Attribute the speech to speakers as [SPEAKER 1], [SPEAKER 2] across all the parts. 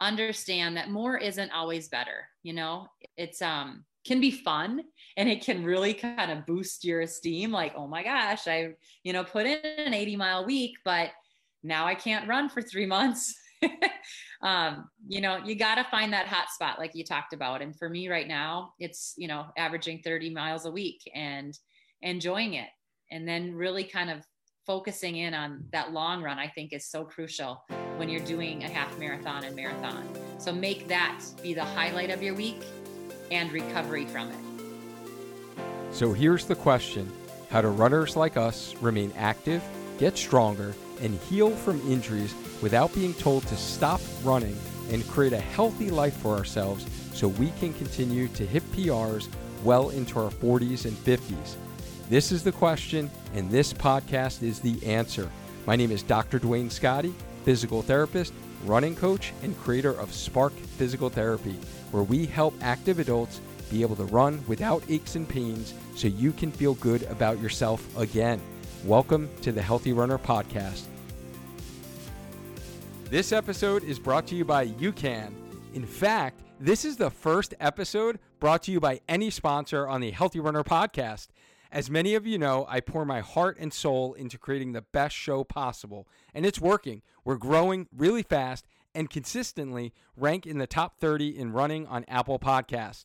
[SPEAKER 1] understand that more isn't always better. You know, it's um can be fun and it can really kind of boost your esteem like oh my gosh i you know put in an 80 mile week but now i can't run for three months um, you know you got to find that hot spot like you talked about and for me right now it's you know averaging 30 miles a week and enjoying it and then really kind of focusing in on that long run i think is so crucial when you're doing a half marathon and marathon. So make that be the highlight of your week and recovery from it.
[SPEAKER 2] So here's the question. How do runners like us remain active, get stronger, and heal from injuries without being told to stop running and create a healthy life for ourselves so we can continue to hit PRs well into our 40s and 50s? This is the question, and this podcast is the answer. My name is Dr. Duane Scotti, physical therapist, running coach, and creator of Spark Physical Therapy, where we help active adults be able to run without aches and pains so you can feel good about yourself again. Welcome to the Healthy Runner Podcast. This episode is brought to you by UCAN. In fact, this is the first episode brought to you by any sponsor on the Healthy Runner Podcast. As many of you know, I pour my heart and soul into creating the best show possible, and it's working. We're growing really fast and consistently rank in the top 30 in running on Apple Podcasts.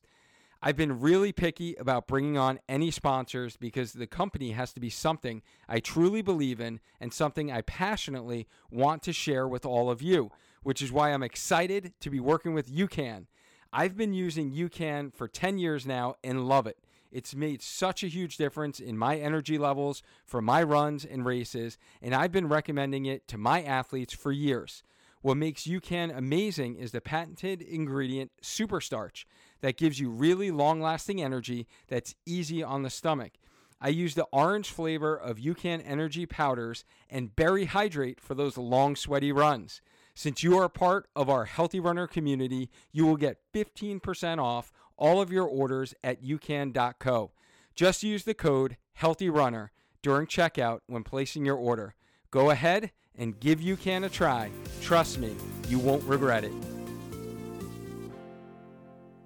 [SPEAKER 2] I've been really picky about bringing on any sponsors because the company has to be something I truly believe in and something I passionately want to share with all of you, which is why I'm excited to be working with UCAN. I've been using UCAN for 10 years now and love it. It's made such a huge difference in my energy levels for my runs and races, and I've been recommending it to my athletes for years. What makes UCAN amazing is the patented ingredient superstarch that gives you really long lasting energy that's easy on the stomach. I use the orange flavor of UCAN energy powders and berry hydrate for those long, sweaty runs. Since you are part of our Healthy Runner community, you will get 15% off all of your orders at ucan.co. Just use the code HEALTHYRUNNER during checkout when placing your order. Go ahead and give UCAN a try. Trust me, you won't regret it.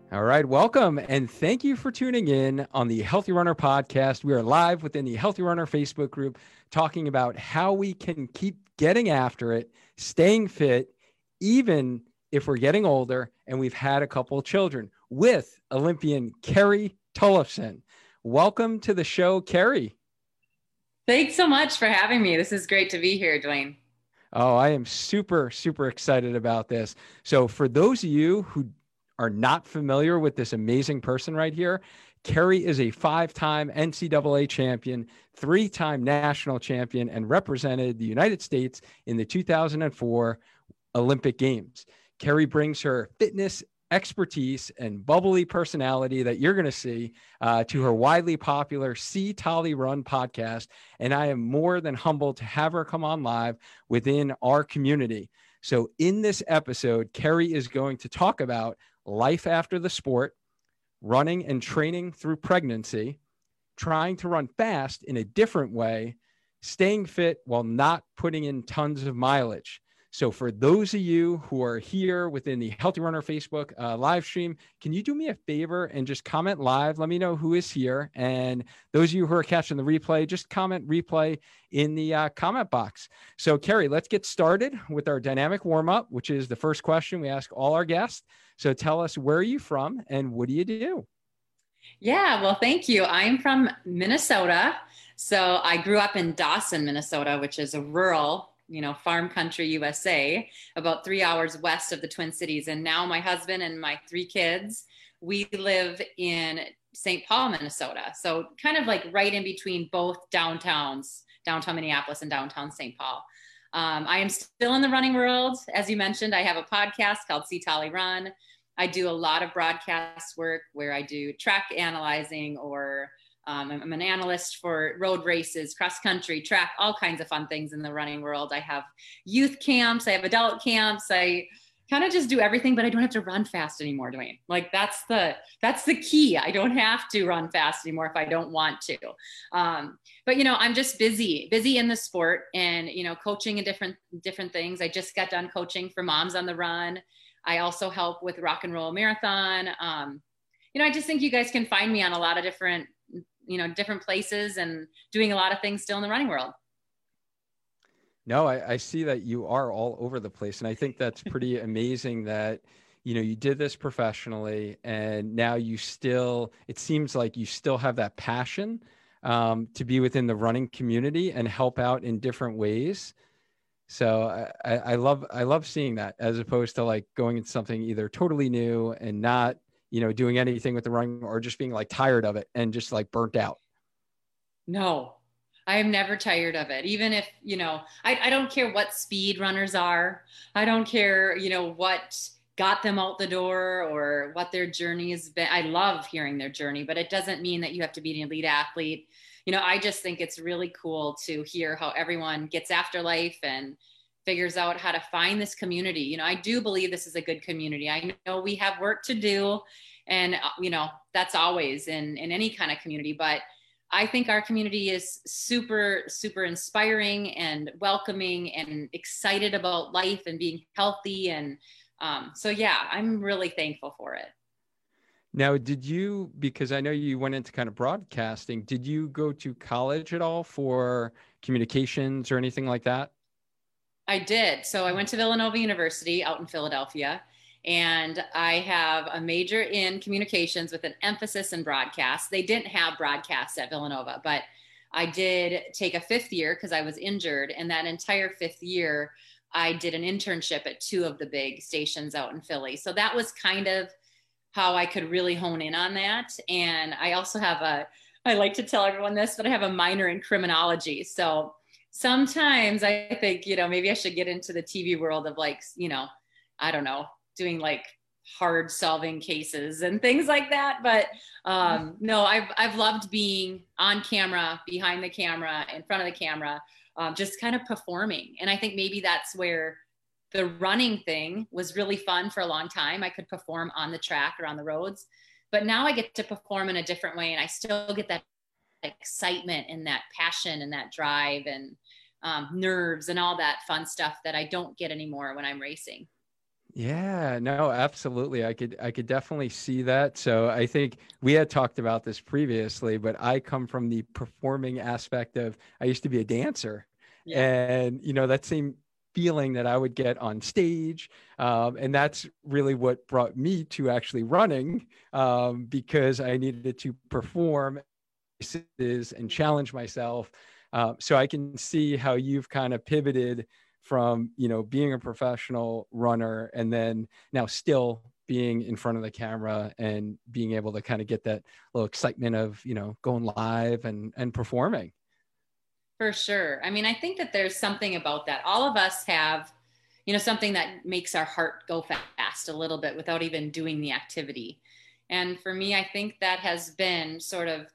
[SPEAKER 2] All right, welcome and thank you for tuning in on the Healthy Runner podcast. We are live within the Healthy Runner Facebook group talking about how we can keep getting after it, staying fit, even if we're getting older and we've had a couple of children with Olympian Carrie Tollefson. Welcome to the show, Carrie.
[SPEAKER 1] Thanks so much for having me. This is great to be here, Duane.
[SPEAKER 2] Oh, I am super, super excited about this. So, for those of you who are not familiar with this amazing person right here, Carrie is a five time NCAA champion, three time national champion, and represented the United States in the 2004 Olympic Games. Carrie brings her fitness expertise and bubbly personality that you're going to see uh, to her widely popular C Tolly Run podcast. And I am more than humbled to have her come on live within our community. So, in this episode, Carrie is going to talk about life after the sport, running and training through pregnancy, trying to run fast in a different way, staying fit while not putting in tons of mileage. So, for those of you who are here within the Healthy Runner Facebook uh, live stream, can you do me a favor and just comment live? Let me know who is here. And those of you who are catching the replay, just comment replay in the uh, comment box. So, Carrie, let's get started with our dynamic warm up, which is the first question we ask all our guests. So, tell us where are you from and what do you do?
[SPEAKER 1] Yeah, well, thank you. I'm from Minnesota. So, I grew up in Dawson, Minnesota, which is a rural you know, farm country USA, about three hours west of the Twin Cities. And now my husband and my three kids, we live in St. Paul, Minnesota. So kind of like right in between both downtowns, downtown Minneapolis and downtown St. Paul. Um, I am still in the running world. As you mentioned, I have a podcast called C Tolly Run. I do a lot of broadcast work where I do track analyzing or um, I'm an analyst for road races, cross country, track, all kinds of fun things in the running world. I have youth camps, I have adult camps. I kind of just do everything, but I don't have to run fast anymore, Duane. Like that's the that's the key. I don't have to run fast anymore if I don't want to. Um, but you know, I'm just busy, busy in the sport, and you know, coaching in different different things. I just got done coaching for Moms on the Run. I also help with Rock and Roll Marathon. Um, you know, I just think you guys can find me on a lot of different, you know, different places and doing a lot of things still in the running world.
[SPEAKER 2] No, I, I see that you are all over the place. And I think that's pretty amazing that, you know, you did this professionally and now you still, it seems like you still have that passion um, to be within the running community and help out in different ways. So I, I love I love seeing that as opposed to like going into something either totally new and not you know doing anything with the running or just being like tired of it and just like burnt out.
[SPEAKER 1] No, I am never tired of it. Even if, you know, I, I don't care what speed runners are. I don't care, you know, what got them out the door or what their journey has been. I love hearing their journey, but it doesn't mean that you have to be an elite athlete. You know, I just think it's really cool to hear how everyone gets after life and figures out how to find this community. You know, I do believe this is a good community. I know we have work to do and uh, you know, that's always in in any kind of community, but I think our community is super, super inspiring and welcoming and excited about life and being healthy. And um, so, yeah, I'm really thankful for it.
[SPEAKER 2] Now, did you, because I know you went into kind of broadcasting, did you go to college at all for communications or anything like that?
[SPEAKER 1] I did. So I went to Villanova University out in Philadelphia and I have a major in communications with an emphasis in broadcast. They didn't have broadcast at Villanova, but I did take a fifth year because I was injured. And that entire fifth year, I did an internship at two of the big stations out in Philly. So that was kind of how I could really hone in on that. And I also have a, I like to tell everyone this, but I have a minor in criminology. So sometimes I think, you know, maybe I should get into the TV world of like, you know, I don't know, doing like hard solving cases and things like that. But um, no I've, I've loved being on camera behind the camera in front of the camera um, just kind of performing. And i think maybe that's where the running thing was really fun for a long time. I could perform on the track or on the roads. But now i get to perform in a different way and i still get that excitement and that passion and that drive and um, nerves and all that fun stuff that i don't get anymore when i'm racing
[SPEAKER 2] yeah, no, absolutely. I could I could definitely see that. So I think we had talked about this previously, but I come from the performing aspect of I used to be a dancer. Yeah. And you know, that same feeling that I would get on stage. Um, and that's really what brought me to actually running um, because I needed to perform and challenge myself. Uh, so I can see how you've kind of pivoted from you know being a professional runner and then now still being in front of the camera and being able to kind of get that little excitement of you know going live and and performing.
[SPEAKER 1] For sure. I mean i think that there's something about that. All of us have you know something that makes our heart go fast a little bit without even doing the activity. And for me i think that has been sort of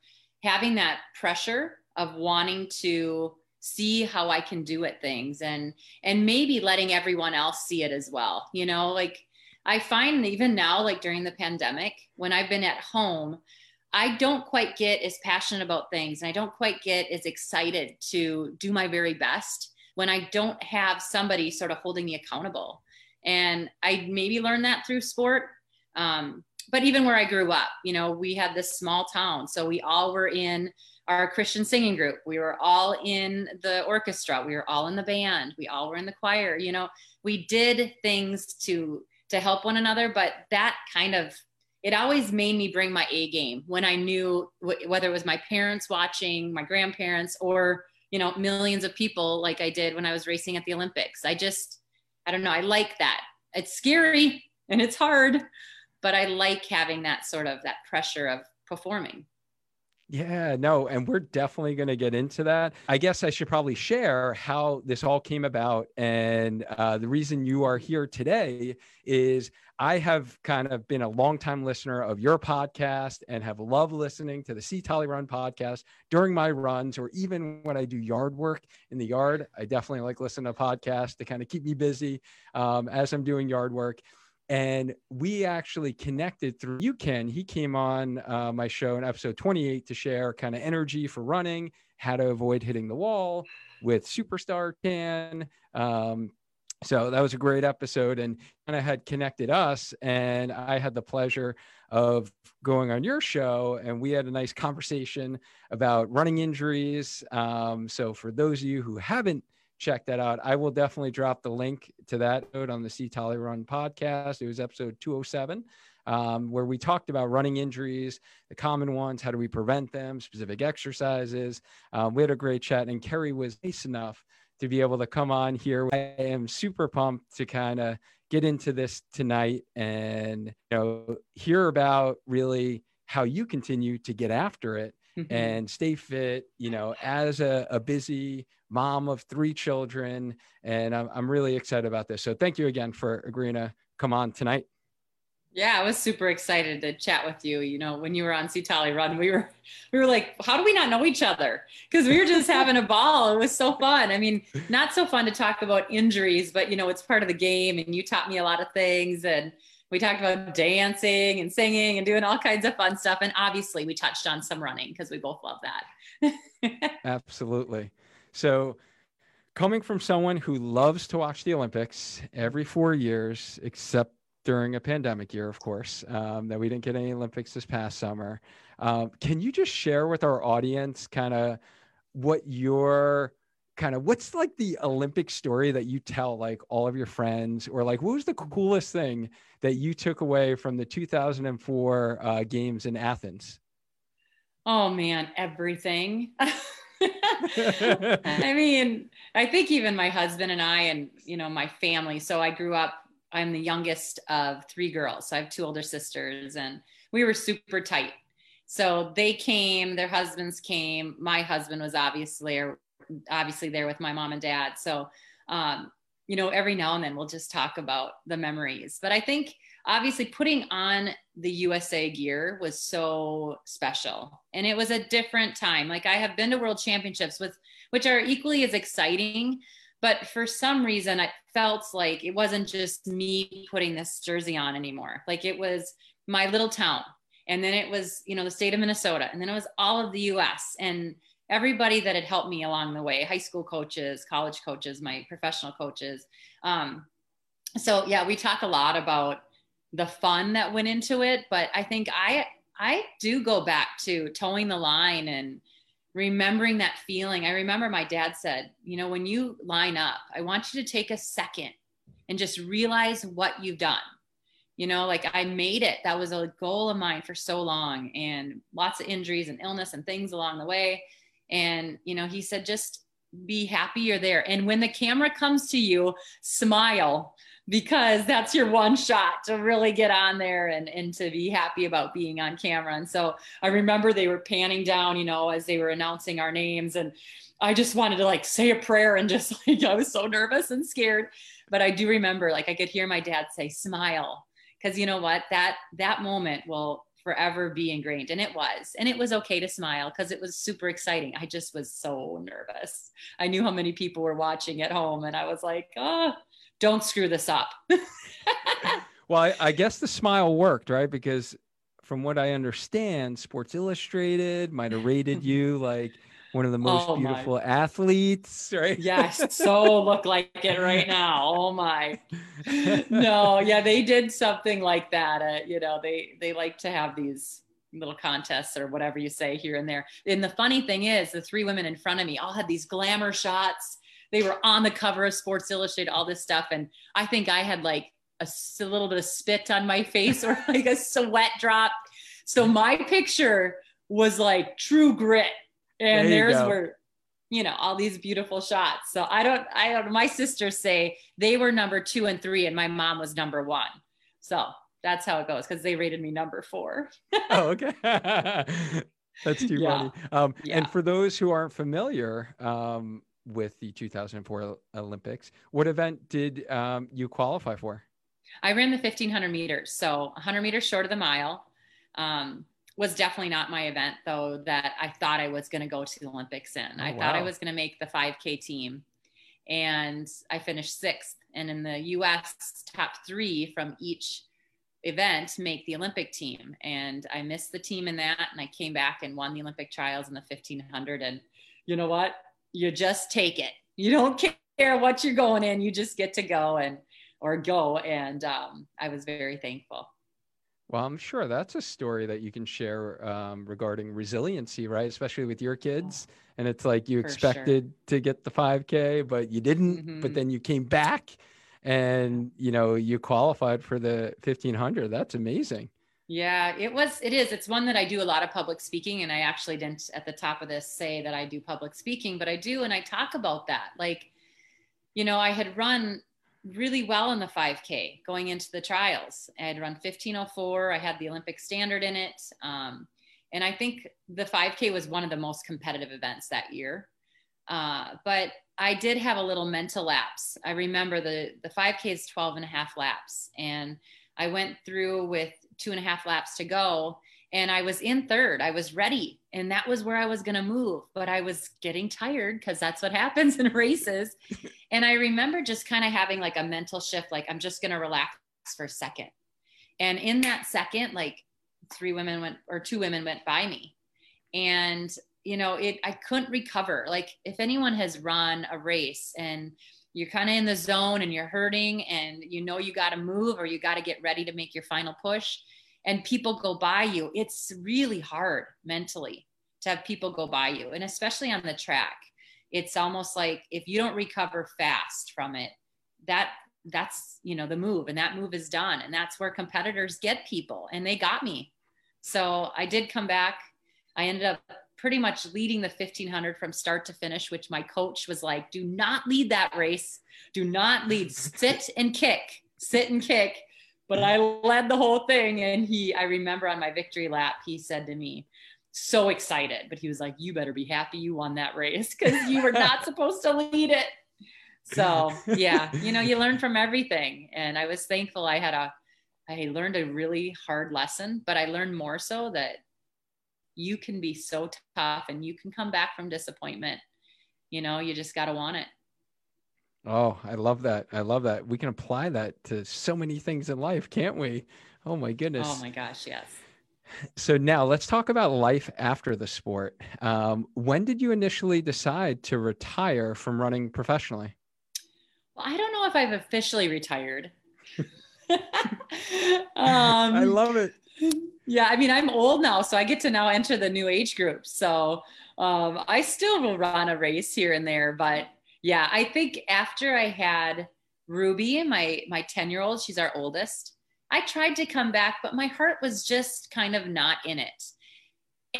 [SPEAKER 1] having that pressure of wanting to see how I can do it things and and maybe letting everyone else see it as well. You know, like I find even now like during the pandemic when I've been at home, I don't quite get as passionate about things and I don't quite get as excited to do my very best when I don't have somebody sort of holding me accountable. And I maybe learned that through sport. Um, but even where I grew up, you know, we had this small town. So we all were in our Christian singing group. We were all in the orchestra. We were all in the band. We all were in the choir. You know, we did things to to help one another, but that kind of it always made me bring my A game when I knew w- whether it was my parents watching, my grandparents, or you know, millions of people like I did when I was racing at the Olympics. I just, I don't know, I like that. It's scary and it's hard, but I like having that sort of that pressure of performing.
[SPEAKER 2] Yeah, no, and we're definitely going to get into that. I guess I should probably share how this all came about. And uh, the reason you are here today is I have kind of been a longtime listener of your podcast and have loved listening to the C Tolly Run podcast during my runs, or even when I do yard work in the yard. I definitely like listening to podcasts to kind of keep me busy um, as I'm doing yard work and we actually connected through UCAN he came on uh, my show in episode 28 to share kind of energy for running how to avoid hitting the wall with superstar ken um, So that was a great episode and kind of had connected us. And I had the pleasure of going on your show and we had a nice conversation about running injuries. Um, so for those of you who haven't checked that out, I will definitely drop the link to that on the C Tolly Run podcast. It was episode 207. Um, where we talked about running injuries, the common ones, how do we prevent them, specific exercises. Um, we had a great chat, and Carrie was nice enough to be able to come on here. I am super pumped to kind of get into this tonight and you know hear about really how you continue to get after it mm-hmm. and stay fit you know as a, a, busy mom of three children and I'm, I'm really excited about this so thank you again for agreeing to come on tonight
[SPEAKER 1] yeah, I was super excited to chat with you. You know, when you were on C Run, we were we were like, how do we not know each other? Because we were just having a ball. It was so fun. I mean, not so fun to talk about injuries, but you know, it's part of the game. And you taught me a lot of things. And we talked about dancing and singing and doing all kinds of fun stuff. And obviously, we touched on some running because we both love
[SPEAKER 2] that. Absolutely. So, coming from someone who loves to watch the Olympics every four years, except during a pandemic year, of course, um, that we didn't get any Olympics this past summer. Um, can you just share with our audience kind of what your kind of what's like the Olympic story that you tell like all of your friends, or like what was the coolest thing that you took away from the 2004 uh, games in Athens?
[SPEAKER 1] Oh man, everything. I mean, I think even my husband and I, and you know, my family. So I grew up I'm the youngest of three girls. So I have two older sisters and we were super tight. So they came, their husbands came. My husband was obviously obviously there with my mom and dad. So um, you know, every now and then we'll just talk about the memories. But I think obviously putting on the USA gear was so special. And it was a different time. Like I have been to world championships with which are equally as exciting, but for some reason, I felt like it wasn't just me putting this jersey on anymore. Like it was my little town. And then it was, you know, the state of Minnesota. And then it was all of the US and everybody that had helped me along the way high school coaches, college coaches, my professional coaches. Um, so, yeah, we talk a lot about the fun that went into it. But I think I, I do go back to toeing the line and remembering that feeling. I remember my dad said, you know, when you line up, I want you to take a second and just realize what you've done. You know, like I made it. That was a goal of mine for so long and lots of injuries and illness and things along the way. And, you know, he said, just be happy you're there. And when the camera comes to you, smile because that's your one shot to really get on there and, and to be happy about being on camera. And so I remember they were panning down, you know, as they were announcing our names. And I just wanted to like say a prayer and just like, I was so nervous and scared. But I do remember like I could hear my dad say, smile. Cause you know what, that, that moment will forever be ingrained. And it was, and it was okay to smile because it was super exciting. I just was so nervous. I knew how many people were watching at home and I was like, oh, don't screw this up.
[SPEAKER 2] well, I, I guess the smile worked, right? Because from what I understand, Sports Illustrated might have rated you like one of the most oh beautiful my. athletes, right?
[SPEAKER 1] Yes, so look like it right now. Oh my. No, yeah, they did something like that. Uh, you know, they they like to have these little contests or whatever you say here and there. And the funny thing is, the three women in front of me all had these glamour shots they were on the cover of Sports Illustrated, all this stuff. And I think I had like a, a little bit of spit on my face or like a sweat drop. So my picture was like true grit. And there theirs were, you know, all these beautiful shots. So I don't, I don't, my sisters say they were number two and three, and my mom was number one. So that's how it goes because they rated me number four.
[SPEAKER 2] oh, okay. That's too yeah. funny. Um, yeah. And for those who aren't familiar, um, with the 2004 Olympics. What event did um, you qualify for?
[SPEAKER 1] I ran the 1500 meters, so 100 meters short of the mile. Um, was definitely not my event though that I thought I was going to go to the Olympics in. Oh, I wow. thought I was going to make the 5K team, and I finished sixth. And in the U.S., top three from each event make the Olympic team. And I missed the team in that, and I came back and won the Olympic trials in the 1500. And you know what? you just take it. You don't care what you're going in. You just get to go and or go. And um, I was very thankful.
[SPEAKER 2] Well, I'm sure that's a story that you can share um, regarding resiliency, right? Especially with your kids. And it's like you expected sure. to get the 5K, but you didn't. Mm-hmm. But then you came back and, you know, you qualified for the 1500. That's amazing.
[SPEAKER 1] Yeah, it was, it is. It's one that I do a lot of public speaking. And I actually didn't at the top of this say that I do public speaking, but I do. And I talk about that. Like, you know, I had run really well in the 5K going into the trials. I had run 1504. I had the Olympic standard in it. Um, and I think the 5K was one of the most competitive events that year. Uh, but I did have a little mental lapse. I remember the, the 5K is 12 and a half laps. And I went through with two and a half laps to go and I was in third. I was ready, and that was where I was going to move, but I was getting tired because that's what happens in races. and I remember just kind of having like a mental shift like, I'm just going to relax for a second. And in that second, like three women went, or two women went by me. And, you know, it, I couldn't recover. Like, if anyone has run a race and you're kind of in the zone and you're hurting and you know you got to move or you got to get ready to make your final push and people go by you, it's really hard mentally to have people go by you. And especially on the track, it's almost like if you don't recover fast from it, that that's you know the move and that move is done and that's where competitors get people and they got me. So i did come back. I ended up pretty much leading the 1500 from start to finish which my coach was like do not lead that race. Do not lead. Sit and kick. Sit and kick but I led the whole thing. And he, I remember on my victory lap, he said to me, so excited, but he was like, you better be happy you won that race because you were not supposed to lead it. So yeah, you know, you learn from everything. And I was thankful I had a, I learned a really hard lesson, but I learned more so that you can be so tough and you can come back from disappointment. You know, you just got to want it.
[SPEAKER 2] Oh, I love that. I love that. We can apply that to so many things in life, can't we? Oh my goodness.
[SPEAKER 1] Oh my gosh, yes.
[SPEAKER 2] So now let's talk about life after the sport. Um, when did you initially decide to retire from running professionally?
[SPEAKER 1] Well, I don't know if I've officially retired.
[SPEAKER 2] um, I love it.
[SPEAKER 1] Yeah, I mean, I'm old now, so I get to now enter the new age group. So um, I still will run a race here and there, but yeah, I think after I had Ruby, my my 10 year old, she's our oldest. I tried to come back, but my heart was just kind of not in it.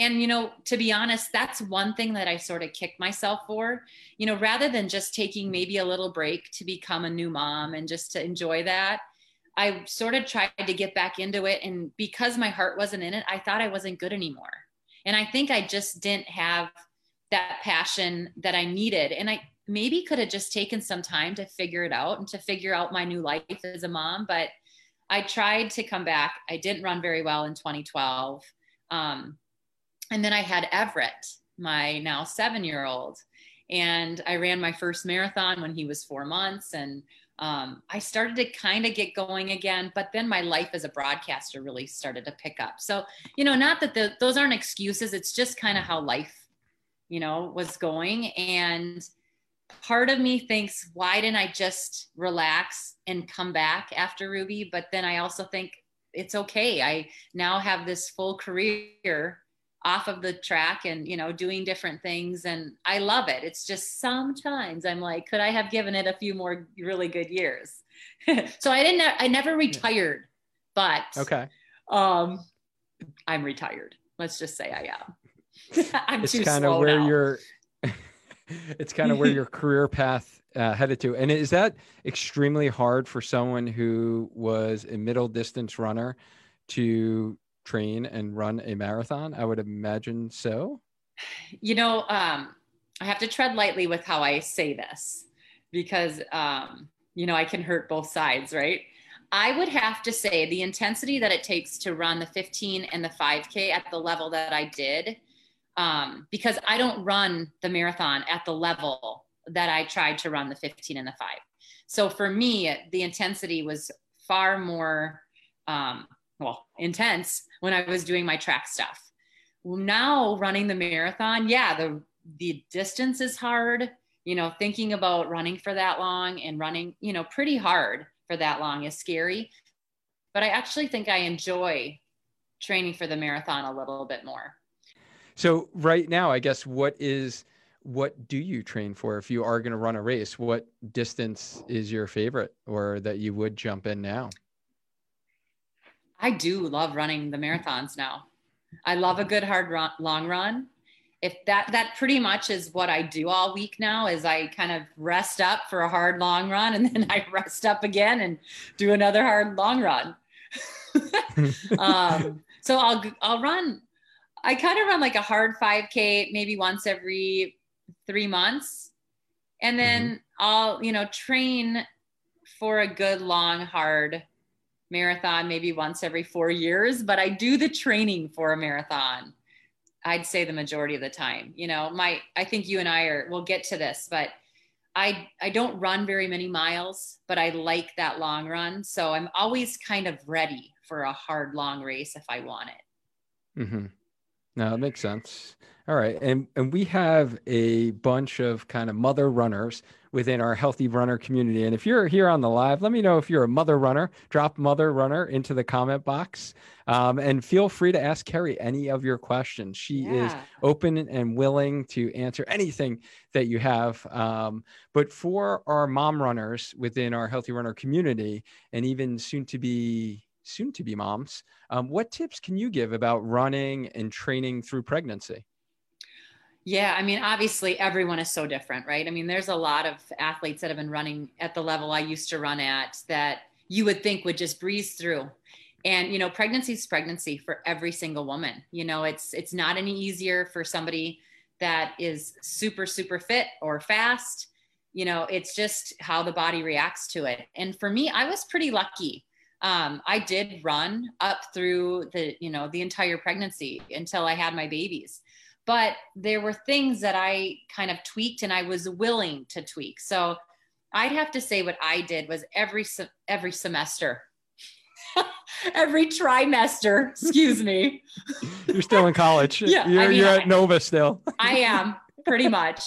[SPEAKER 1] And, you know, to be honest, that's one thing that I sort of kicked myself for. You know, rather than just taking maybe a little break to become a new mom and just to enjoy that, I sort of tried to get back into it. And because my heart wasn't in it, I thought I wasn't good anymore. And I think I just didn't have that passion that I needed. And I, maybe could have just taken some time to figure it out and to figure out my new life as a mom. But I tried to come back. I didn't run very well in 2012. Um, and then I had Everett, my now seven year old. And I ran my first marathon when he was four months. And um, I started to kind of get going again, but then my life as a broadcaster really started to pick up. So, you know, not that the, those aren't excuses, it's just kind of how life, you know, was going. And part of me thinks, why didn't I just relax and come back after Ruby? But then I also think it's okay. I now have this full career off of the track and you know doing different things and i love it it's just sometimes i'm like could i have given it a few more really good years so i didn't i never retired but
[SPEAKER 2] okay
[SPEAKER 1] um i'm retired let's just say i am i'm
[SPEAKER 2] it's kind of where
[SPEAKER 1] now.
[SPEAKER 2] you're it's kind of where your career path uh, headed to. And is that extremely hard for someone who was a middle distance runner to train and run a marathon? I would imagine so.
[SPEAKER 1] You know, um, I have to tread lightly with how I say this because, um, you know, I can hurt both sides, right? I would have to say the intensity that it takes to run the 15 and the 5K at the level that I did um, because I don't run the marathon at the level that I tried to run the 15 and the five. So for me, the intensity was far more, um, well, intense when I was doing my track stuff. Now running the marathon, yeah, the the distance is hard. you know, thinking about running for that long and running, you know, pretty hard for that long is scary. But I actually think I enjoy training for the marathon a little bit more.
[SPEAKER 2] So right now, I guess what is what do you train for if you are going to run a race? What distance is your favorite or that you would jump in now?
[SPEAKER 1] I do love running the marathons now. I love a good hard run, long run. If that that pretty much is what I do all week now is I kind of rest up for a hard long run and then I rest up again and do another hard long run. um, so I'll I'll run I kind of run like a hard 5k maybe once every three months. And then mm-hmm. I'll, you know, train for a good, long, hard marathon maybe once every four years, but I do the training for a marathon. I'd say the majority of the time. You know, my I think you and I are we'll get to this, but I I don't run very many miles, but I like that long run. So I'm always kind of ready for a hard long race if I want it.
[SPEAKER 2] Mm-hmm. No, that makes sense. All right. And and we have a bunch of kind of mother runners within our healthy runner community. And if you're here on the live, let me know if you're a mother runner. Drop mother runner into the comment box. Um, and feel free to ask Carrie any of your questions. She yeah. is open and willing to answer anything that you have. Um, but for our mom runners within our healthy runner community, and even soon to be soon to be moms, um, what tips can you give about running and training through pregnancy?
[SPEAKER 1] Yeah, I mean, obviously, everyone is so different, right? I mean, there's a lot of athletes that have been running at the level I used to run at that you would think would just breeze through. And you know, pregnancy is pregnancy for every single woman. You know, it's it's not any easier for somebody that is super super fit or fast. You know, it's just how the body reacts to it. And for me, I was pretty lucky um, I did run up through the, you know, the entire pregnancy until I had my babies. But there were things that I kind of tweaked and I was willing to tweak. So I'd have to say what I did was every every semester, every trimester. Excuse me.
[SPEAKER 2] You're still in college. yeah, you're, I mean, you're at Nova still.
[SPEAKER 1] I am pretty much.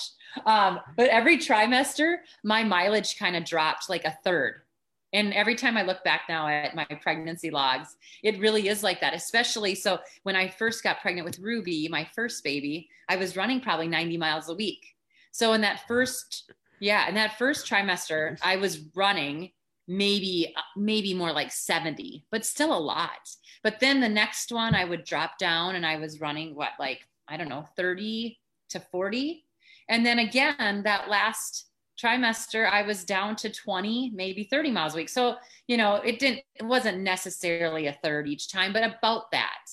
[SPEAKER 1] Um, but every trimester, my mileage kind of dropped like a third. And every time I look back now at my pregnancy logs, it really is like that, especially so when I first got pregnant with Ruby, my first baby, I was running probably 90 miles a week. So in that first, yeah, in that first trimester, I was running maybe maybe more like 70 but still a lot but then the next one i would drop down and i was running what like i don't know 30 to 40 and then again that last trimester i was down to 20 maybe 30 miles a week. So you know it didn't it wasn't necessarily a third each time but about that.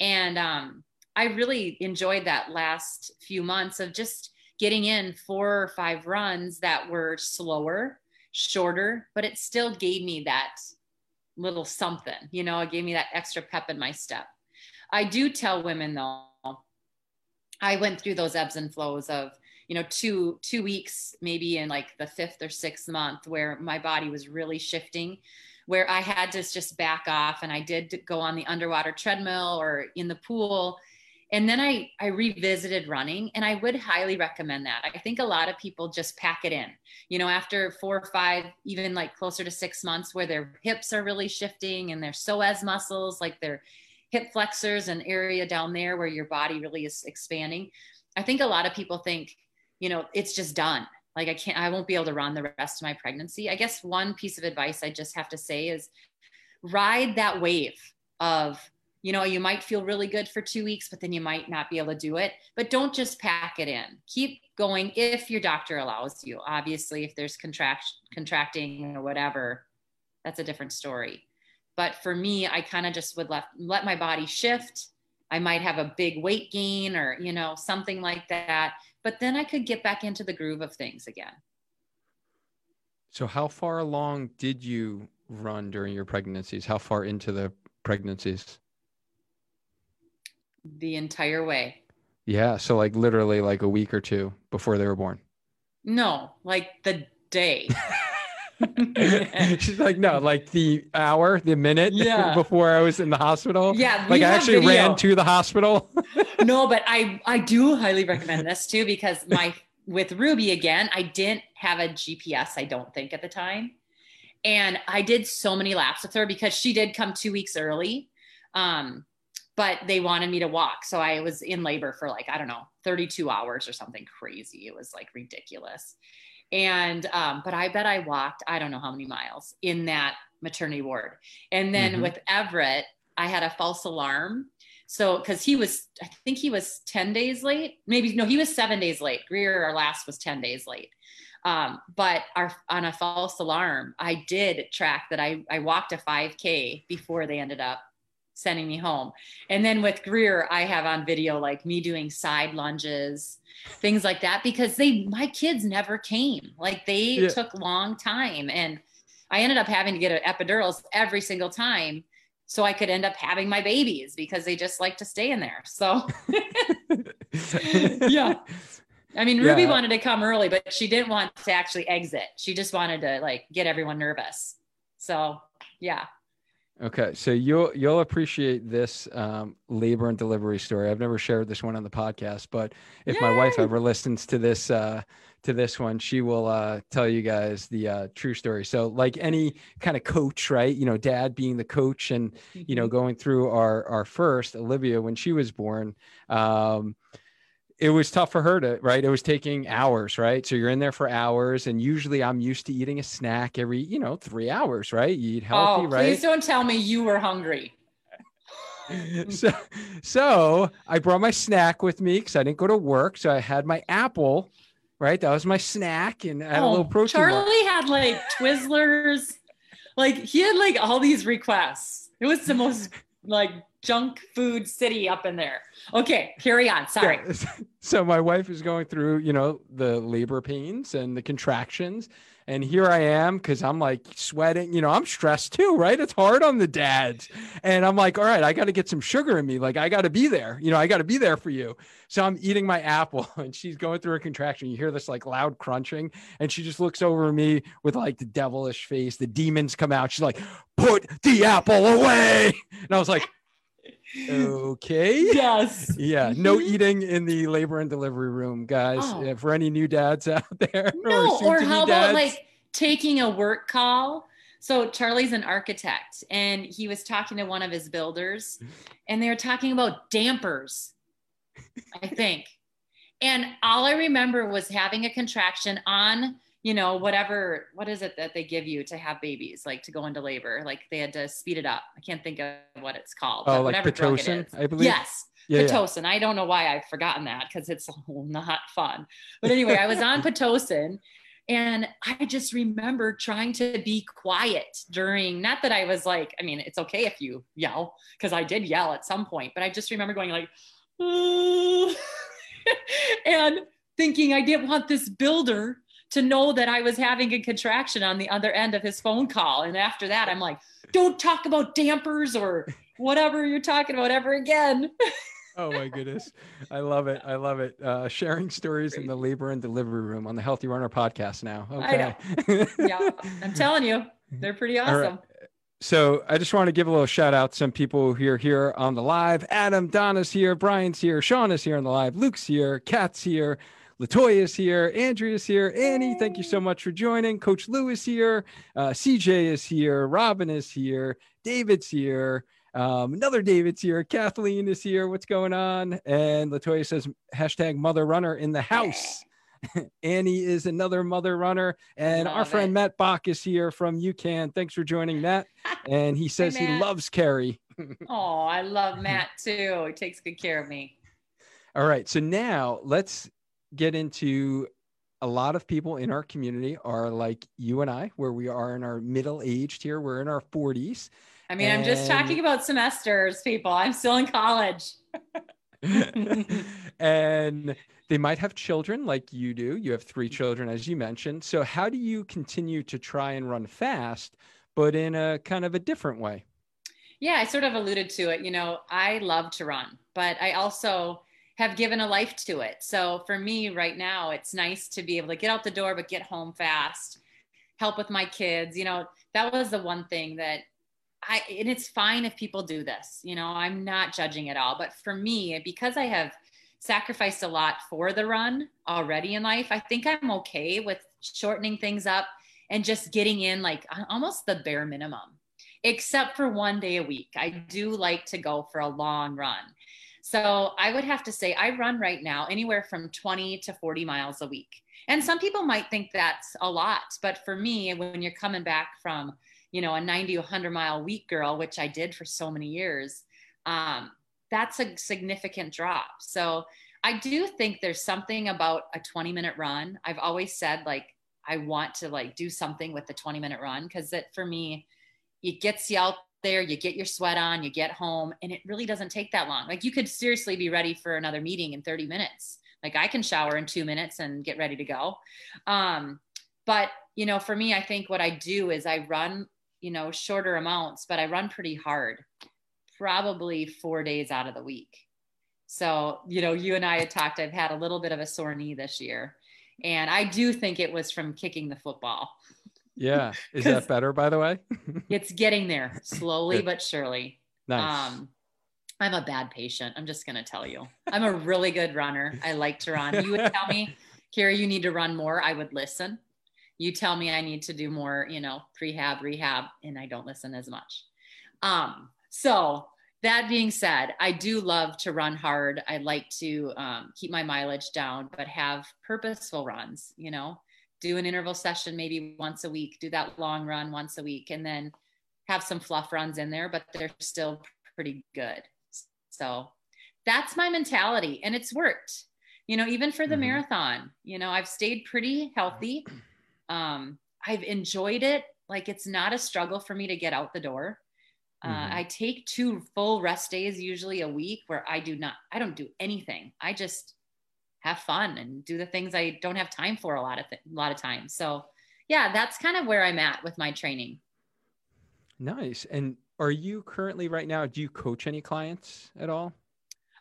[SPEAKER 1] And um, i really enjoyed that last few months of just getting in four or five runs that were slower shorter but it still gave me that little something you know it gave me that extra pep in my step. I do tell women though i went through those ebbs and flows of you know two two weeks maybe in like the fifth or sixth month where my body was really shifting where i had to just back off and i did go on the underwater treadmill or in the pool. And then i i revisited running and i would highly recommend that. I think a lot of people just pack it in you know after four or five even like closer to six months where their hips are really shifting and their psoas muscles like their hip flexors and area down there where your body really is expanding. I think a lot of people think you know, it's just done. Like I can't, I won't be able to run the rest of my pregnancy. I guess one piece of advice I just have to say is ride that wave of, you know, you might feel really good for two weeks, but then you might not be able to do it. But don't just pack it in. Keep going if your doctor allows you. Obviously, if there's contract contracting or whatever, that's a different story. But for me, I kind of just would let let my body shift. I might have a big weight gain or, you know, something like that but then I could get back into the groove of things again.
[SPEAKER 2] So, how far along did you run during your pregnancies? How far into the pregnancies?
[SPEAKER 1] The entire way.
[SPEAKER 2] Yeah. So, like literally like a week or two before they were born.
[SPEAKER 1] No, like the day.
[SPEAKER 2] She's like, no, like the hour, the minute yeah. before I was in the hospital.
[SPEAKER 1] Yeah.
[SPEAKER 2] Like I actually video. ran to the hospital.
[SPEAKER 1] No, but I I do highly recommend this too because my with Ruby again, I didn't have a GPS, I don't think at the time. And I did so many laps with her because she did come two weeks early. Um, but they wanted me to walk. So I was in labor for like, I don't know, 32 hours or something crazy. It was like ridiculous. And, um, but I bet I walked, I don't know how many miles in that maternity ward. And then mm-hmm. with Everett, I had a false alarm. So, because he was, I think he was 10 days late. Maybe, no, he was seven days late. Greer, our last, was 10 days late. Um, but our, on a false alarm, I did track that I, I walked a 5K before they ended up sending me home. And then with Greer, I have on video like me doing side lunges, things like that, because they, my kids never came. Like they yeah. took long time. And I ended up having to get an epidurals every single time so I could end up having my babies because they just like to stay in there. So yeah. I mean, Ruby yeah. wanted to come early, but she didn't want to actually exit. She just wanted to like get everyone nervous. So yeah.
[SPEAKER 2] Okay, so you'll you'll appreciate this um, labor and delivery story. I've never shared this one on the podcast, but if Yay! my wife ever listens to this uh, to this one, she will uh, tell you guys the uh, true story. So, like any kind of coach, right? You know, dad being the coach, and you know, mm-hmm. going through our our first Olivia when she was born. Um, it was tough for her to right it was taking hours right so you're in there for hours and usually i'm used to eating a snack every you know three hours right you eat healthy
[SPEAKER 1] oh,
[SPEAKER 2] right
[SPEAKER 1] please don't tell me you were hungry
[SPEAKER 2] so so i brought my snack with me because i didn't go to work so i had my apple right that was my snack and I had oh, a little oh, protein
[SPEAKER 1] charlie bar. had like twizzlers like he had like all these requests it was the most like junk food city up in there. Okay, carry on. Sorry.
[SPEAKER 2] So my wife is going through, you know, the labor pains and the contractions. And here I am because I'm like sweating, you know, I'm stressed too, right? It's hard on the dads. And I'm like, all right, I got to get some sugar in me. Like, I got to be there, you know, I got to be there for you. So I'm eating my apple and she's going through a contraction. You hear this like loud crunching. And she just looks over me with like the devilish face. The demons come out. She's like, put the apple away. And I was like, okay.
[SPEAKER 1] Yes.
[SPEAKER 2] yeah. Mm-hmm. No eating in the labor and delivery room, guys. Oh. For any new dads out there.
[SPEAKER 1] No, or, or how about like taking a work call? So Charlie's an architect and he was talking to one of his builders and they were talking about dampers, I think. And all I remember was having a contraction on you know, whatever, what is it that they give you to have babies, like to go into labor? Like they had to speed it up. I can't think of what it's called.
[SPEAKER 2] Oh, like Pitocin, I believe.
[SPEAKER 1] Yes. Yeah, Pitocin. Yeah. I don't know why I've forgotten that because it's not fun. But anyway, I was on Pitocin and I just remember trying to be quiet during, not that I was like, I mean, it's okay if you yell because I did yell at some point, but I just remember going like, and thinking I didn't want this builder to know that I was having a contraction on the other end of his phone call. And after that, I'm like, don't talk about dampers or whatever you're talking about ever again.
[SPEAKER 2] oh my goodness. I love it. I love it. Uh, sharing stories in the labor and delivery room on the Healthy Runner podcast now. Okay.
[SPEAKER 1] Yeah, I'm telling you, they're pretty awesome.
[SPEAKER 2] So I just want to give a little shout out to some people who are here on the live. Adam, Donna's here, Brian's here, Sean is here on the live, Luke's here, Kat's here, Latoya is here, Andrea is here, Annie. Thank you so much for joining. Coach Lou is here, uh, CJ is here, Robin is here, David's here. Um, another David's here. Kathleen is here. What's going on? And Latoya says hashtag mother runner in the house. Annie is another mother runner. And Love our friend it. Matt Bach is here from UCAN. Thanks for joining, Matt. And he says hey, he loves Carrie.
[SPEAKER 1] oh, I love Matt too. He takes good care of me.
[SPEAKER 2] All right. So now let's get into a lot of people in our community are like you and I, where we are in our middle aged here. We're in our 40s.
[SPEAKER 1] I mean, and... I'm just talking about semesters, people. I'm still in college.
[SPEAKER 2] and they might have children like you do. You have three children, as you mentioned. So, how do you continue to try and run fast, but in a kind of a different way?
[SPEAKER 1] Yeah, I sort of alluded to it. You know, I love to run, but I also have given a life to it. So for me right now, it's nice to be able to get out the door, but get home fast, help with my kids. You know, that was the one thing that I, and it's fine if people do this, you know, I'm not judging at all. But for me, because I have sacrificed a lot for the run already in life. I think I'm okay with shortening things up and just getting in like almost the bare minimum, except for one day a week. I do like to go for a long run. So I would have to say I run right now anywhere from 20 to 40 miles a week. And some people might think that's a lot, but for me, when you're coming back from, you know, a 90 100 mile week girl, which I did for so many years, um, that's a significant drop. So I do think there's something about a 20 minute run. I've always said like I want to like do something with the 20 minute run because it for me, it gets you out there, you get your sweat on, you get home, and it really doesn't take that long. Like you could seriously be ready for another meeting in 30 minutes. Like I can shower in two minutes and get ready to go. Um, but you know, for me, I think what I do is I run, you know, shorter amounts, but I run pretty hard, probably four days out of the week. So, you know, you and I had talked, I've had a little bit of a sore knee this year. And I do think it was from kicking the football.
[SPEAKER 2] Yeah. Is that better, by the way?
[SPEAKER 1] it's getting there slowly but surely.
[SPEAKER 2] Nice.
[SPEAKER 1] Um, I'm a bad patient. I'm just going to tell you. I'm a really good runner. I like to run. You would tell me, Carrie, you need to run more. I would listen. You tell me I need to do more, you know, prehab, rehab, and I don't listen as much. Um, so that being said, I do love to run hard. I like to um, keep my mileage down, but have purposeful runs, you know, do an interval session maybe once a week, do that long run once a week, and then have some fluff runs in there, but they're still pretty good. So that's my mentality and it's worked. You know, even for the mm-hmm. marathon, you know, I've stayed pretty healthy. Um, I've enjoyed it. Like it's not a struggle for me to get out the door. Uh, mm-hmm. I take two full rest days, usually a week, where I do not, I don't do anything. I just have fun and do the things I don't have time for a lot of th- a lot of times. So, yeah, that's kind of where I'm at with my training.
[SPEAKER 2] Nice. And are you currently right now, do you coach any clients at all?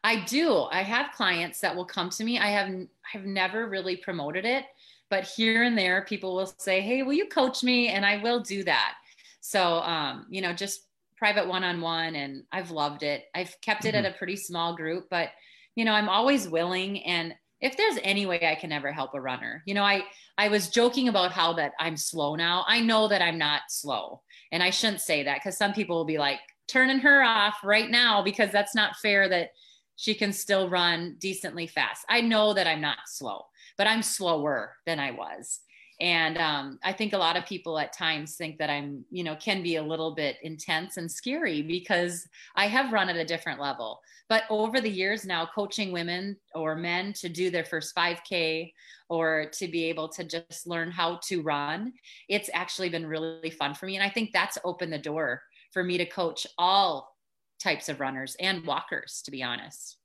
[SPEAKER 1] I do. I have clients that will come to me. I have I've never really promoted it, but here and there people will say, "Hey, will you coach me?" and I will do that. So, um, you know, just private one-on-one and I've loved it. I've kept it mm-hmm. at a pretty small group, but you know, I'm always willing and if there's any way I can ever help a runner, you know, I I was joking about how that I'm slow now. I know that I'm not slow. And I shouldn't say that because some people will be like turning her off right now because that's not fair that she can still run decently fast. I know that I'm not slow, but I'm slower than I was. And um, I think a lot of people at times think that I'm, you know, can be a little bit intense and scary because I have run at a different level. But over the years now, coaching women or men to do their first 5K or to be able to just learn how to run, it's actually been really fun for me. And I think that's opened the door for me to coach all types of runners and walkers, to be honest.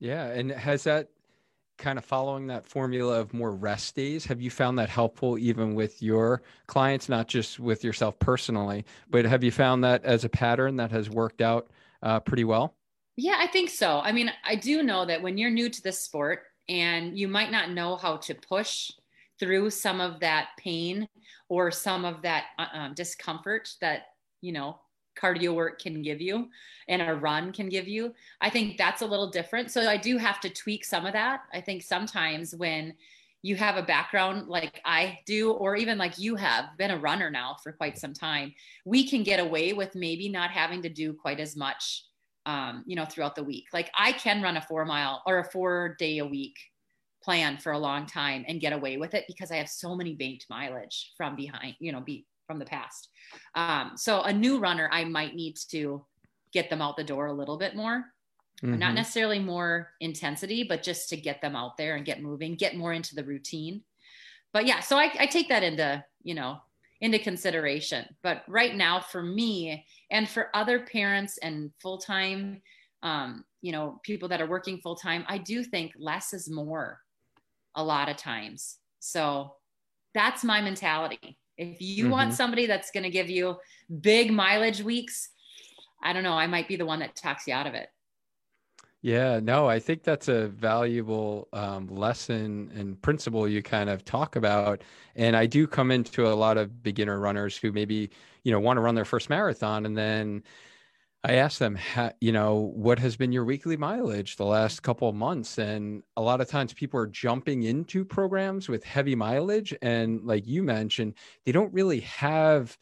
[SPEAKER 2] Yeah. And has that kind of following that formula of more rest days have you found that helpful even with your clients not just with yourself personally but have you found that as a pattern that has worked out uh, pretty well?
[SPEAKER 1] Yeah i think so. I mean i do know that when you're new to this sport and you might not know how to push through some of that pain or some of that uh, um, discomfort that you know cardio work can give you and a run can give you. I think that's a little different. So I do have to tweak some of that. I think sometimes when you have a background like I do, or even like you have been a runner now for quite some time, we can get away with maybe not having to do quite as much, um, you know, throughout the week. Like I can run a four mile or a four day a week plan for a long time and get away with it because I have so many banked mileage from behind, you know, be from the past. Um, so a new runner, I might need to get them out the door a little bit more. Mm-hmm. Not necessarily more intensity, but just to get them out there and get moving, get more into the routine. But yeah, so I, I take that into, you know, into consideration. But right now, for me and for other parents and full time, um, you know, people that are working full time, I do think less is more a lot of times. So that's my mentality. If you mm-hmm. want somebody that's going to give you big mileage weeks, I don't know, I might be the one that talks you out of it.
[SPEAKER 2] Yeah, no, I think that's a valuable um, lesson and principle you kind of talk about. And I do come into a lot of beginner runners who maybe, you know, want to run their first marathon and then I asked them, you know, what has been your weekly mileage the last couple of months? And a lot of times people are jumping into programs with heavy mileage. And like you mentioned, they don't really have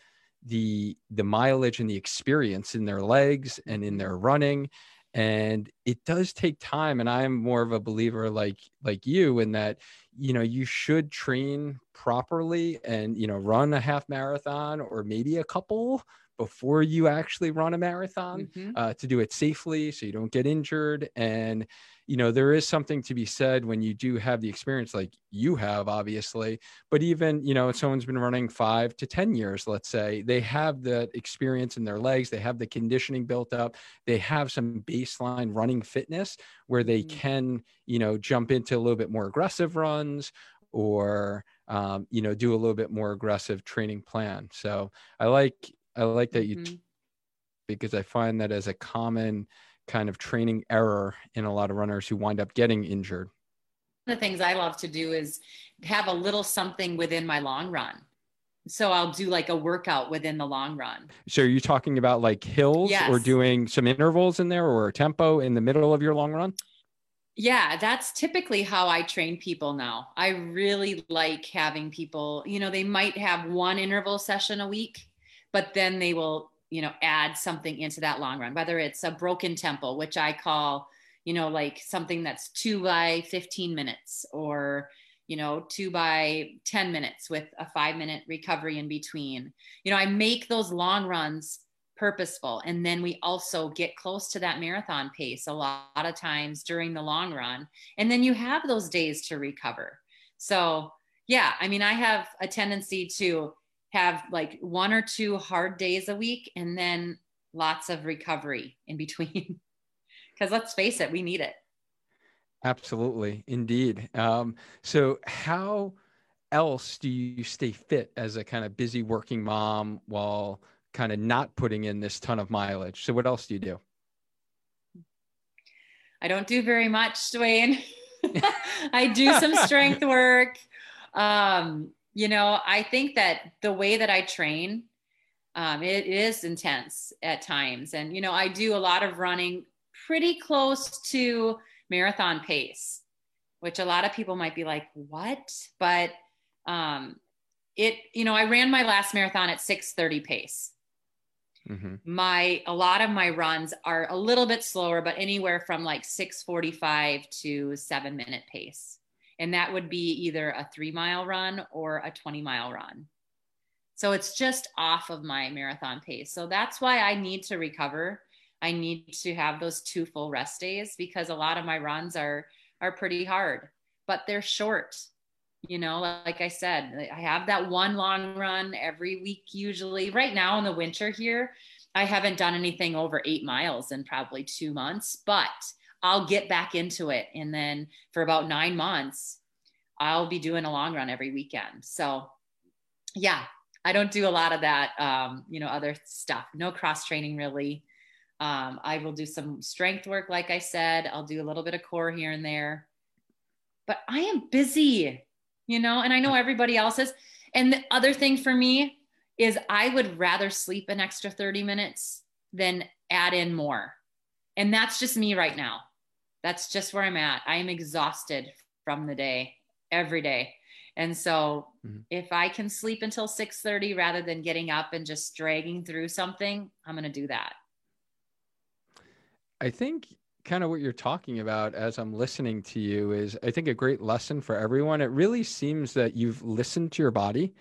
[SPEAKER 2] the the mileage and the experience in their legs and in their running and it does take time and i'm more of a believer like like you in that you know you should train properly and you know run a half marathon or maybe a couple before you actually run a marathon mm-hmm. uh, to do it safely so you don't get injured and you know there is something to be said when you do have the experience like you have obviously but even you know if someone's been running five to ten years let's say they have the experience in their legs they have the conditioning built up they have some baseline running fitness where they mm-hmm. can you know jump into a little bit more aggressive runs or um, you know do a little bit more aggressive training plan so i like i like that mm-hmm. you because i find that as a common kind of training error in a lot of runners who wind up getting injured?
[SPEAKER 1] One of the things I love to do is have a little something within my long run. So I'll do like a workout within the long run.
[SPEAKER 2] So are you talking about like hills yes. or doing some intervals in there or a tempo in the middle of your long run?
[SPEAKER 1] Yeah, that's typically how I train people now. I really like having people, you know, they might have one interval session a week, but then they will you know add something into that long run whether it's a broken tempo which i call you know like something that's two by 15 minutes or you know two by 10 minutes with a five minute recovery in between. You know i make those long runs purposeful and then we also get close to that marathon pace a lot of times during the long run and then you have those days to recover. So yeah i mean i have a tendency to have like one or two hard days a week and then lots of recovery in between. Because let's face it, we need it.
[SPEAKER 2] Absolutely, indeed. Um, so, how else do you stay fit as a kind of busy working mom while kind of not putting in this ton of mileage? So, what else do you do?
[SPEAKER 1] I don't do very much, Duane. I do some strength work. Um, you know, I think that the way that I train, um, it is intense at times. And, you know, I do a lot of running pretty close to marathon pace, which a lot of people might be like, what? But um, it, you know, I ran my last marathon at 630 pace. Mm-hmm. My a lot of my runs are a little bit slower, but anywhere from like 645 to seven minute pace. And that would be either a three mile run or a 20 mile run. So it's just off of my marathon pace. So that's why I need to recover. I need to have those two full rest days because a lot of my runs are are pretty hard, but they're short. You know, like I said, I have that one long run every week usually. Right now in the winter here, I haven't done anything over 8 miles in probably 2 months, but I'll get back into it. And then for about nine months, I'll be doing a long run every weekend. So, yeah, I don't do a lot of that, um, you know, other stuff. No cross training really. Um, I will do some strength work, like I said. I'll do a little bit of core here and there. But I am busy, you know, and I know everybody else is. And the other thing for me is I would rather sleep an extra 30 minutes than add in more. And that's just me right now that's just where I'm at. I am exhausted from the day every day. And so mm-hmm. if I can sleep until 6:30 rather than getting up and just dragging through something, I'm going to do that.
[SPEAKER 2] I think kind of what you're talking about as I'm listening to you is I think a great lesson for everyone. It really seems that you've listened to your body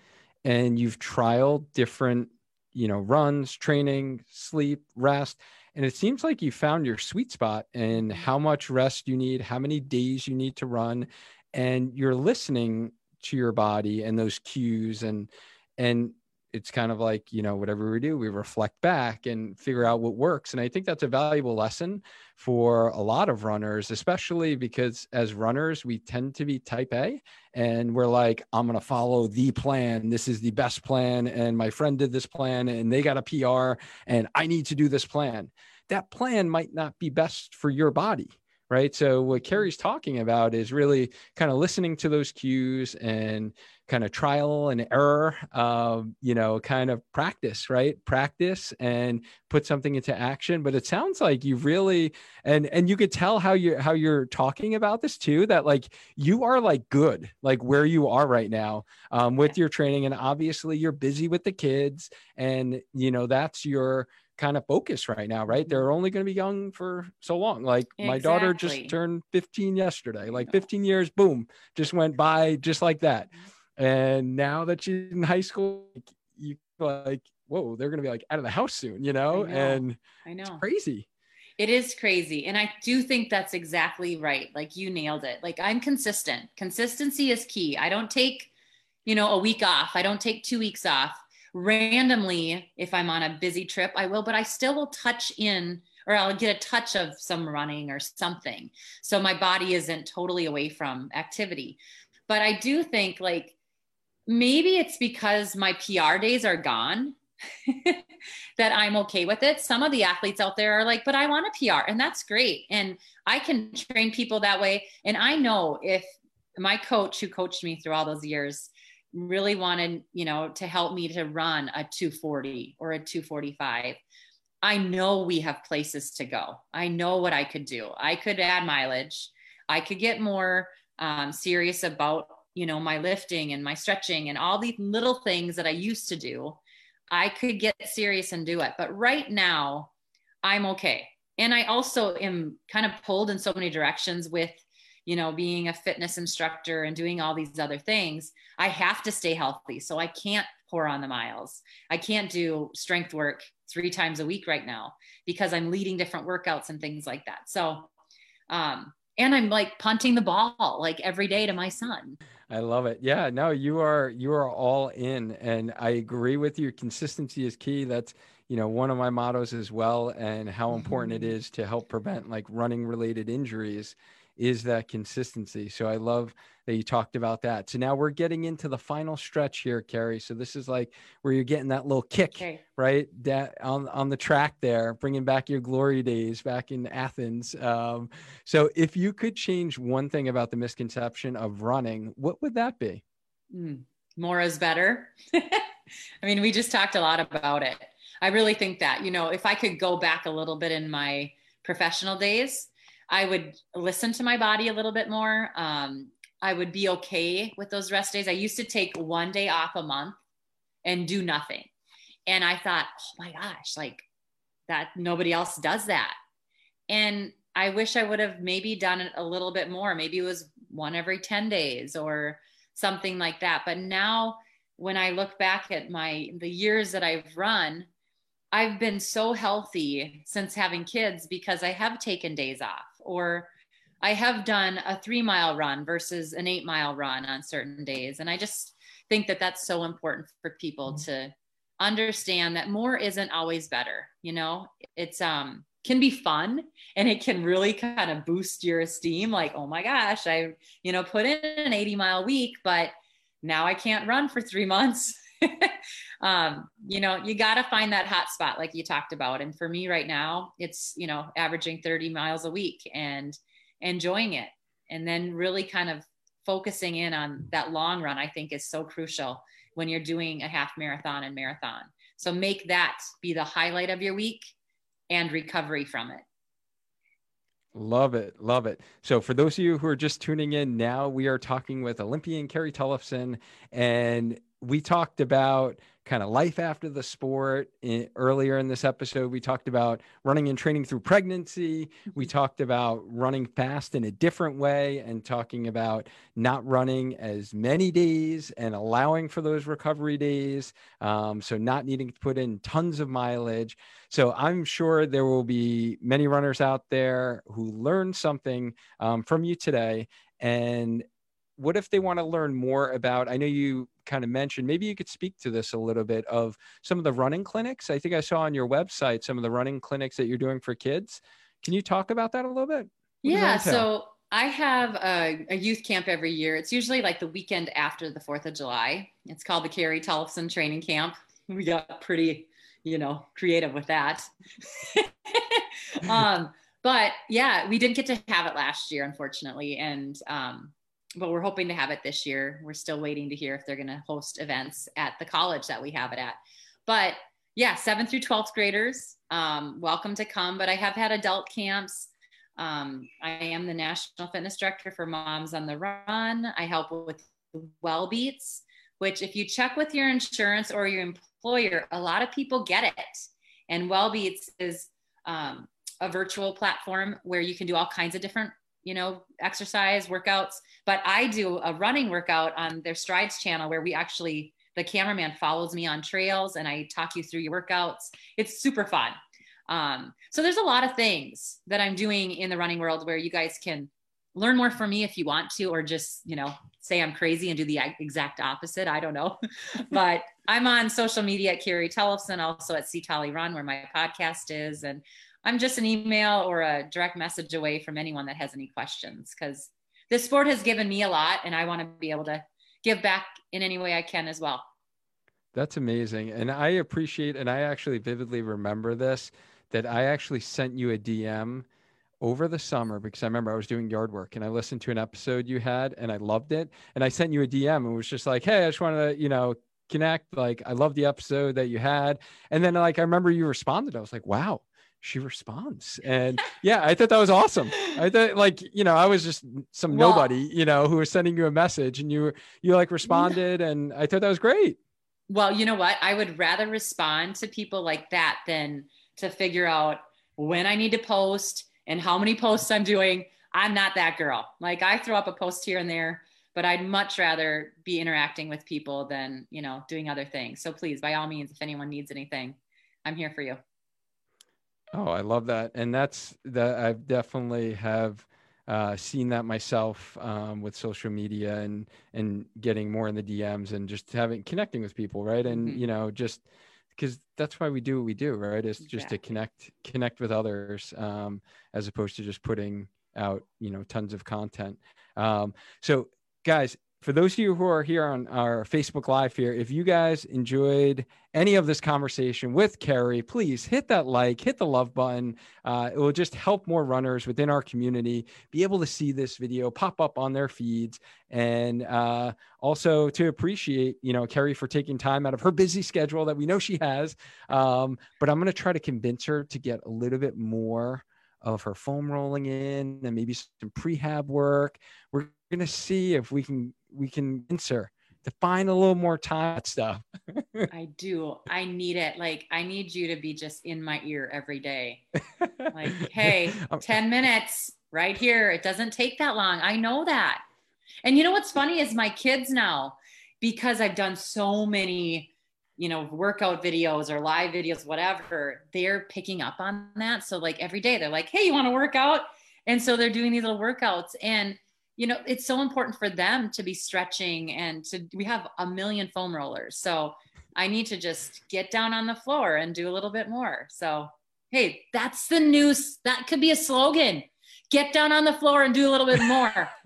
[SPEAKER 2] and you've trialed different, you know, runs, training, sleep, rest and it seems like you found your sweet spot in mm-hmm. how much rest you need, how many days you need to run, and you're listening to your body and those cues and and it's kind of like you know whatever we do we reflect back and figure out what works and i think that's a valuable lesson for a lot of runners especially because as runners we tend to be type a and we're like i'm going to follow the plan this is the best plan and my friend did this plan and they got a pr and i need to do this plan that plan might not be best for your body right? So what mm-hmm. Carrie's talking about is really kind of listening to those cues and kind of trial and error, um, you know, kind of practice, right? Practice and put something into action. But it sounds like you really and and you could tell how you how you're talking about this too. That like you are like good, like where you are right now um, with your training, and obviously you're busy with the kids, and you know that's your kind of focus right now, right? They're only going to be young for so long. Like exactly. my daughter just turned 15 yesterday, like 15 years, boom, just went by just like that. And now that she's in high school, you like, whoa, they're going to be like out of the house soon, you know?
[SPEAKER 1] I know.
[SPEAKER 2] And
[SPEAKER 1] I know.
[SPEAKER 2] it's crazy.
[SPEAKER 1] It is crazy. And I do think that's exactly right. Like you nailed it. Like I'm consistent. Consistency is key. I don't take, you know, a week off. I don't take two weeks off randomly if i'm on a busy trip i will but i still will touch in or i'll get a touch of some running or something so my body isn't totally away from activity but i do think like maybe it's because my pr days are gone that i'm okay with it some of the athletes out there are like but i want a pr and that's great and i can train people that way and i know if my coach who coached me through all those years really wanted, you know, to help me to run a 240 or a 245, I know we have places to go. I know what I could do. I could add mileage. I could get more um, serious about, you know, my lifting and my stretching and all these little things that I used to do. I could get serious and do it. But right now, I'm okay. And I also am kind of pulled in so many directions with you know, being a fitness instructor and doing all these other things, I have to stay healthy. So I can't pour on the miles. I can't do strength work three times a week right now because I'm leading different workouts and things like that. So, um, and I'm like punting the ball like every day to my son.
[SPEAKER 2] I love it. Yeah, no, you are you are all in and I agree with you. Consistency is key. That's you know one of my mottos as well and how important it mm-hmm. to help prevent like running related injuries is that consistency. So I love that you talked about that. So now we're getting into the final stretch here, Carrie. So this is like where you're getting that little kick, okay. right? That on on the track there, bringing back your glory days back in Athens. Um, so if you could change one thing about the misconception of running, what would that be?
[SPEAKER 1] Mm, more is better. I mean, we just talked a lot about it. I really think that, you know, if I could go back a little bit in my professional days, I would listen to my body a little bit more. Um, I would be okay with those rest days. I used to take one day off a month and do nothing. And I thought, oh my gosh, like that nobody else does that. And I wish I would have maybe done it a little bit more. Maybe it was one every 10 days or something like that. But now when I look back at my the years that I've run, I've been so healthy since having kids because I have taken days off or I have done a three mile run versus an eight mile run on certain days. And I just think that that's so important for people mm-hmm. to understand that more isn't always better. You know, it's, um, can be fun and it can really kind of boost your esteem. Like, oh my gosh, I, you know, put in an 80 mile week, but now I can't run for three months. um, you know, you got to find that hot spot like you talked about. And for me right now, it's, you know, averaging 30 miles a week and enjoying it. And then really kind of focusing in on that long run, I think is so crucial when you're doing a half marathon and marathon. So make that be the highlight of your week and recovery from it.
[SPEAKER 2] Love it. Love it. So, for those of you who are just tuning in now, we are talking with Olympian Carrie Tollefson, and we talked about kind of life after the sport. In, earlier in this episode, we talked about running and training through pregnancy. We mm-hmm. talked about running fast in a different way and talking about not running as many days and allowing for those recovery days. Um, so, not needing to put in tons of mileage. So, I'm sure there will be many runners out there who learned something um, from you today. And what if they want to learn more about i know you kind of mentioned maybe you could speak to this a little bit of some of the running clinics. I think i saw on your website some of the running clinics that you're doing for kids. Can you talk about that a little bit?
[SPEAKER 1] What yeah so i have a, a, youth camp every year. It's usually like the weekend after the fourth of july. It's called the carrie tollefson training camp. We got pretty you know creative with that. Um but yeah, we didn't get to have it last year, unfortunately. And, um, but we're hoping to have it this year. We're still waiting to hear if they're going to host events at the college that we have it at. But yeah, seventh through 12th graders, um, welcome to come. But I have had adult camps. Um, I am the national fitness director for Moms on the Run. I help with Wellbeats, which, if you check with your insurance or your employer, a lot of people get it. And Wellbeats is um, a virtual platform where you can do all kinds of different you know exercise workouts but i do a running workout on their strides channel where we actually the cameraman follows me on trails and i talk you through your workouts. It's super fun. Um, so there's a lot of things that i'm doing in the running world where you guys can learn more from me if you want to or just you know say i'm crazy and do the exact opposite. I don't know. But i'm on social media at carrie Tollefson also at c run where my podcast is. And I'm just an email or a direct message away from anyone that has any questions because this sport has given me a lot and I want to be able to give back in any way I can as well.
[SPEAKER 2] That's amazing. And I appreciate, and I actually vividly remember this that I actually sent you a DM over the summer because I remember I was doing yard work and I listened to an episode you had and I loved it. And I sent you a DM and it was just like, hey, I just want to, you know, connect. Like, I love the episode that you had. And then, like, I remember you responded. I was like, wow, she responds. And yeah i thought that was awesome. I thought like you know i was just some well, nobody you know who was sending you a message and you you like responded and i thought that was great.
[SPEAKER 1] Well you know what? I would rather respond to people like that than to figure out when i need to post and how many posts i'm doing. I'm not that girl. Like i throw up a post here and there but i'd much rather be interacting with people than you know doing other things. So please by all means if anyone needs anything i'm here for you
[SPEAKER 2] Oh, I love that, and that's that. I've definitely have uh, seen that myself um, with social media and and getting more in the DMs and just having connecting with people, right? And mm-hmm. you know, just because that's why we do what we do, right? Is just to connect connect with others um, as opposed to just putting out you know tons of content. Um, so, guys, for those of you who are here on our Facebook Live here, if you guys enjoyed any of this conversation with Carrie, please hit that like, hit the love button. Uh, it will just help more runners within our community be able to see this video pop up on their feeds, and uh, also to appreciate, you know, Carrie for taking time out of her busy schedule that we know she has. Um, but I'm going to try to convince her to get a little bit more of her foam rolling in and maybe some prehab work. We're going to see if we can we can answer to find a little more time stuff.
[SPEAKER 1] I do. I need it. Like I need you to be just in my ear every day. Like, hey, 10 minutes right here. It doesn't take that long. I know that. And you know what's funny is my kids now, because I've done so many, you know, workout videos or live videos, whatever, they're picking up on that. So like every day they're like, hey, you want to work out? And so they're doing these little workouts. And you know it's so important for them to be stretching and to we have a million foam rollers. So i need to just get down on the floor and do a little bit more. So hey that's the news that could be a slogan. Get down on the floor and do a little bit more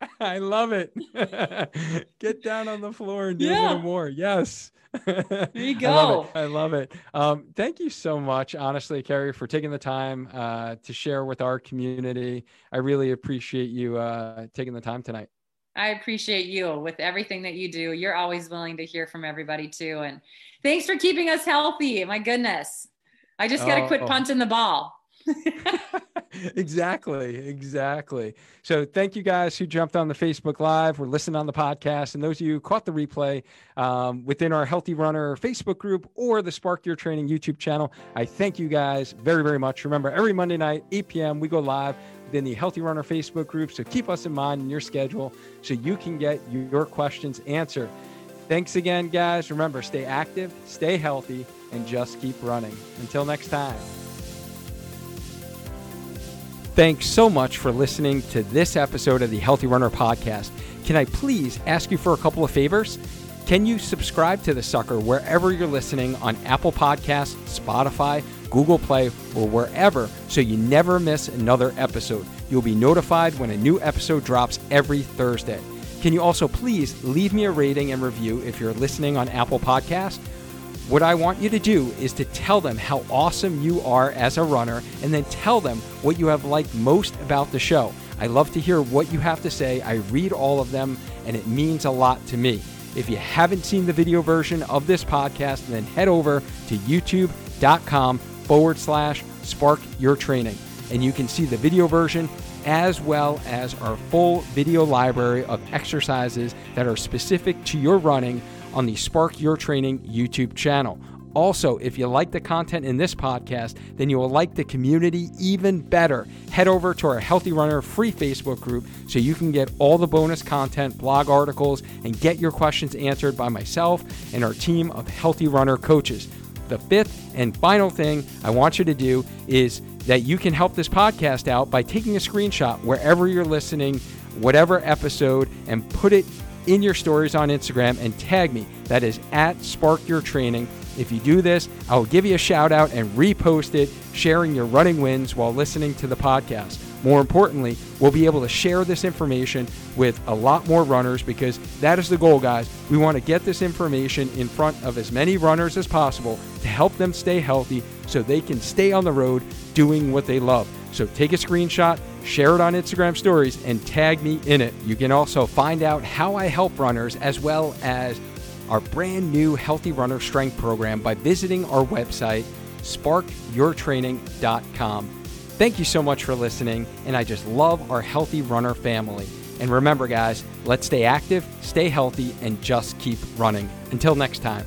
[SPEAKER 2] I love it. Get down on the floor and do yeah. a little more. Yes.
[SPEAKER 1] There you go.
[SPEAKER 2] I love it. I love it. Um, thank you so much, honestly, Carrie, for taking the time uh, to share with our community. I really appreciate you uh, taking the time tonight.
[SPEAKER 1] I appreciate you with everything that you do. You're always willing to hear from everybody too. And thanks for keeping us healthy. My goodness. I just got to oh, quit oh. punting the ball.
[SPEAKER 2] exactly, exactly. So thank you guys who jumped on the Facebook Live, we're listening on the podcast, and those of you who caught the replay um, within our Healthy Runner Facebook group or the Spark Your Training YouTube channel. I thank you guys very, very much. Remember, every Monday night, 8 p.m., we go live within the Healthy Runner Facebook group. So keep us in mind in your schedule so you can get your questions answered. Thanks again, guys. Remember, stay active, stay healthy, and just keep running. Until next time. Thanks so much for listening to this episode of the Healthy Runner Podcast. Can I please ask you for a couple of favors? Can you subscribe to the sucker wherever you're listening on Apple Podcasts, Spotify, Google Play, or wherever so you never miss another episode? You'll be notified when a new episode drops every Thursday. Can you also please leave me a rating and review if you're listening on Apple Podcasts? What I want you to do is to tell them how awesome you are as a runner and then tell them what you have liked most about the show. I love to hear what you have to say. I read all of them and it means a lot to me. If you haven't seen the video version of this podcast, then head over to youtube.com forward slash spark your training. And you can see the video version as well as our full video library of exercises that are specific to your running on the Spark Your Training YouTube channel. Also, if you like the content in this podcast, then you will like the community even better. Head over to our Healthy Runner free Facebook group so you can get all the bonus content, blog articles, and get your questions answered by myself and our team of Healthy Runner coaches. The fifth and final thing I want you to do is that you can help this podcast out by taking a screenshot wherever you're listening, whatever episode, and put it in your stories on Instagram and tag me. That is at Spark Your Training. If you do this, I will give you a shout out and repost it, sharing your running wins while listening to the podcast. More importantly, we'll be able to share this information with a lot more runners because that is the goal, guys. We want to get this information in front of as many runners as possible to help them stay healthy so they can stay on the road doing what they love. So take a screenshot, share it on Instagram stories, and tag me in it. You can also find out how I help runners as well as our brand new Healthy Runner Strength program by visiting our website, sparkyourtraining.com. Thank you so much for listening, and I just love our Healthy Runner family. And remember, guys, let's stay active, stay healthy, and just keep running. Until next time.